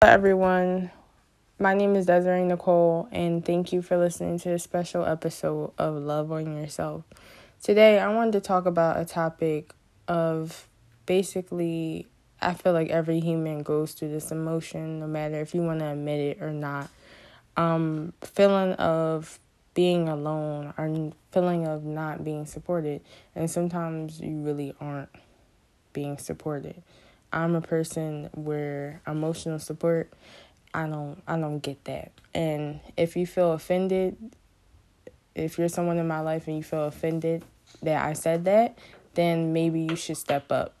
Hello, everyone. My name is Desiree Nicole, and thank you for listening to a special episode of Love on Yourself. Today, I wanted to talk about a topic of basically, I feel like every human goes through this emotion, no matter if you want to admit it or not. Um, feeling of being alone or feeling of not being supported, and sometimes you really aren't being supported. I'm a person where emotional support I don't I don't get that. And if you feel offended, if you're someone in my life and you feel offended that I said that, then maybe you should step up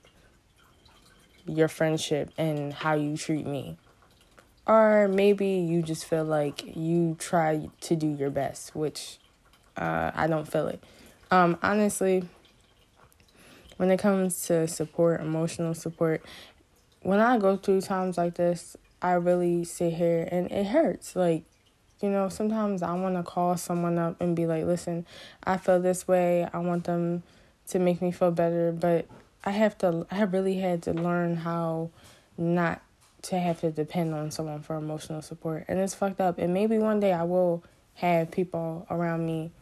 your friendship and how you treat me. Or maybe you just feel like you try to do your best, which uh, I don't feel it. Um, honestly, when it comes to support, emotional support, when I go through times like this, I really sit here and it hurts. Like, you know, sometimes I want to call someone up and be like, listen, I feel this way. I want them to make me feel better. But I have to, I really had to learn how not to have to depend on someone for emotional support. And it's fucked up. And maybe one day I will have people around me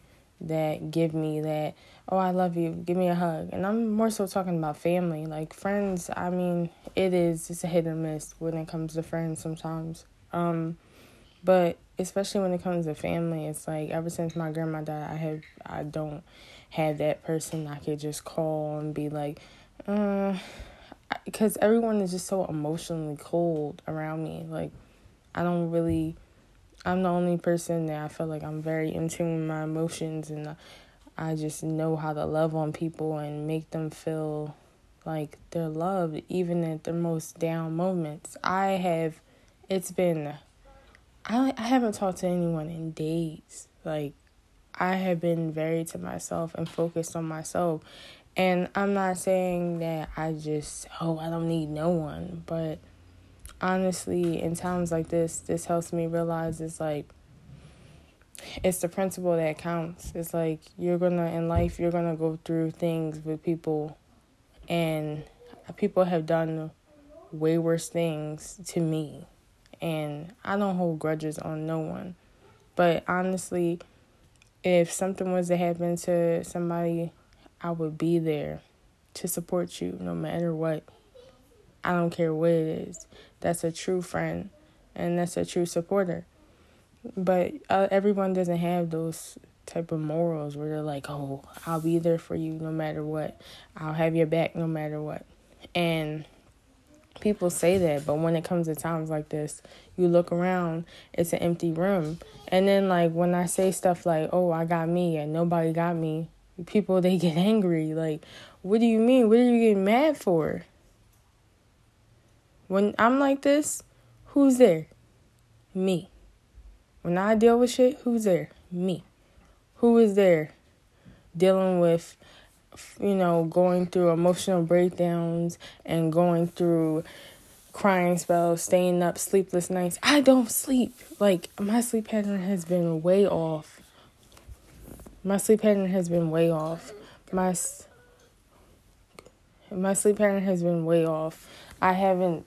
that give me that, oh, I love you, give me a hug. And I'm more so talking about family. Like friends, I mean, it is, it's a hit or miss when it comes to friends sometimes. Um, but especially when it comes to family, it's like ever since my grandma died, I have, I don't have that person I could just call and be like, uh, because everyone is just so emotionally cold around me. Like, I don't really I'm the only person that I feel like I'm very in tune with my emotions and I just know how to love on people and make them feel like they're loved even at their most down moments. I have it's been I I haven't talked to anyone in days. Like I have been very to myself and focused on myself. And I'm not saying that I just oh I don't need no one, but honestly, in times like this, this helps me realize it's like it's the principle that counts. It's like you're gonna in life you're gonna go through things with people and people have done way worse things to me and I don't hold grudges on no one. But honestly, if something was to happen to somebody, I would be there to support you no matter what. I don't care what it is. That's a true friend and that's a true supporter. But uh, everyone doesn't have those type of morals where they're like, "Oh, I'll be there for you no matter what. I'll have your back no matter what." And people say that, but when it comes to times like this, you look around, it's an empty room. And then like when I say stuff like, "Oh, I got me and nobody got me," people they get angry. Like, "What do you mean? What are you getting mad for?" When I'm like this, who's there? Me. When I deal with shit, who's there? Me. Who is there dealing with, you know, going through emotional breakdowns and going through crying spells, staying up, sleepless nights? I don't sleep. Like, my sleep pattern has been way off. My sleep pattern has been way off. My my sleep pattern has been way off. I haven't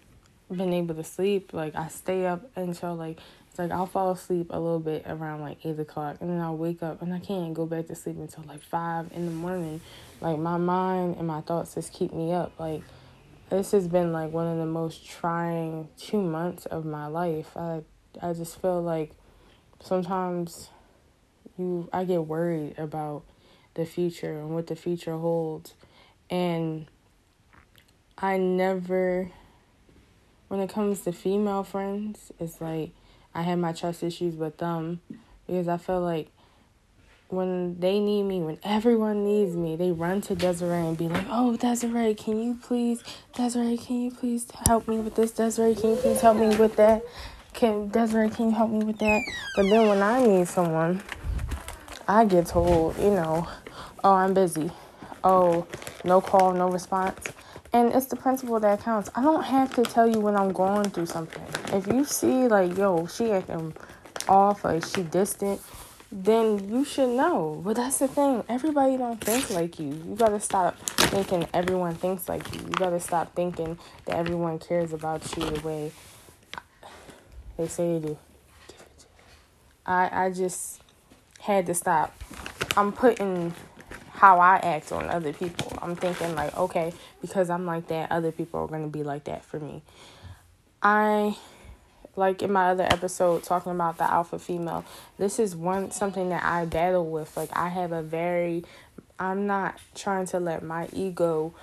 been able to sleep. Like I stay up until like like I'll fall asleep a little bit around like eight o'clock and then I'll wake up and I can't go back to sleep until like five in the morning. Like my mind and my thoughts just keep me up. Like this has been like one of the most trying two months of my life. I I just feel like sometimes you I get worried about the future and what the future holds. And I never when it comes to female friends, it's like I had my trust issues with them because I feel like when they need me, when everyone needs me, they run to Desiree and be like, "Oh, Desiree, can you please, Desiree, can you please help me with this? Desiree, can you please help me with that? Can Desiree, can you help me with that?" But then when I need someone, I get told, you know, "Oh, I'm busy. Oh, no call, no response." And it's the principle that counts. I don't have to tell you when I'm going through something. If you see like, yo, she acting off, like she distant, then you should know. But that's the thing. Everybody don't think like you. You gotta stop thinking everyone thinks like you. You gotta stop thinking that everyone cares about you the way They say they do. I I just had to stop. I'm putting how I act on other people. I'm thinking like, okay, because I'm like that, other people are to be like that for me. I like in my other episode talking about the alpha female. This is one something that I battle with. Like I have a very I'm not trying to let my ego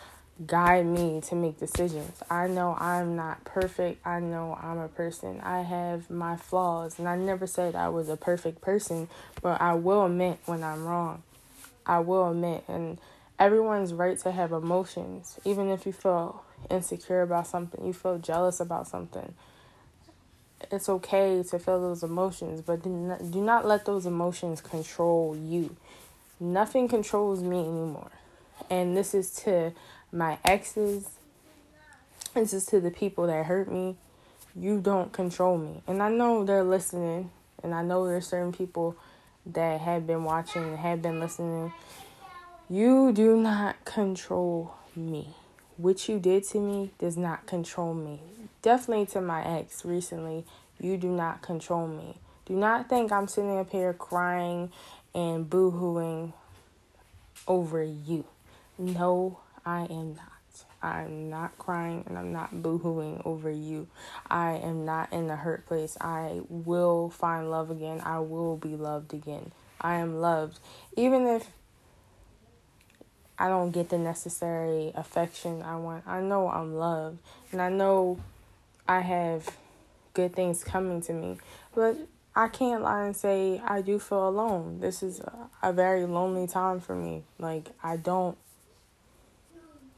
guide me to make decisions. I know I'm not perfect. I know I'm a person. I have my flaws, and I never said I was a perfect person, but I will admit when I'm wrong. I will admit, and everyone's right to have emotions, even if you feel insecure about something, you feel jealous about something. It's okay to feel those emotions, but do not, do not let those emotions control you. Nothing controls me anymore. And this is to my exes, this is to the people that hurt me. You don't control me. And I know they're listening, and I know there's certain people that have been watching and have been listening, you do not control me. What you did to me does not control me. Definitely to my ex recently, you do not control me. Do not think I'm sitting up here crying and boo hooing over you. No, I am not. I'm not crying and I'm not boohooing over you. I am not in a hurt place. I will find love again. I will be loved again. I am loved. Even if I don't get the necessary affection I want, I know I'm loved. And I know I have good things coming to me. But I can't lie and say I do feel alone. This is a, a very lonely time for me. Like, I don't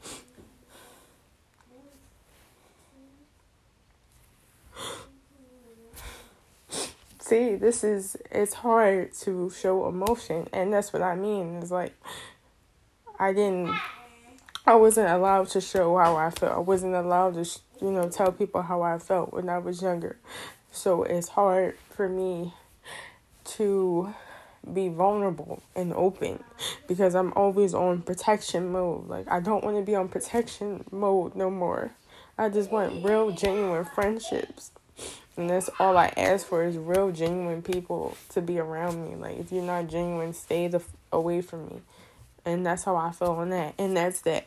see this is it's hard to show emotion and that's what i mean it's like i didn't i wasn't allowed to show how i felt i wasn't allowed to you know tell people how i felt when i was younger so it's hard for me to be vulnerable and open because i'm always on protection mode like i don't want to be on protection mode no more i just want real genuine friendships and that's all I ask for is real, genuine people to be around me. Like, if you're not genuine, stay the away from me. And that's how I feel on that. And that's that.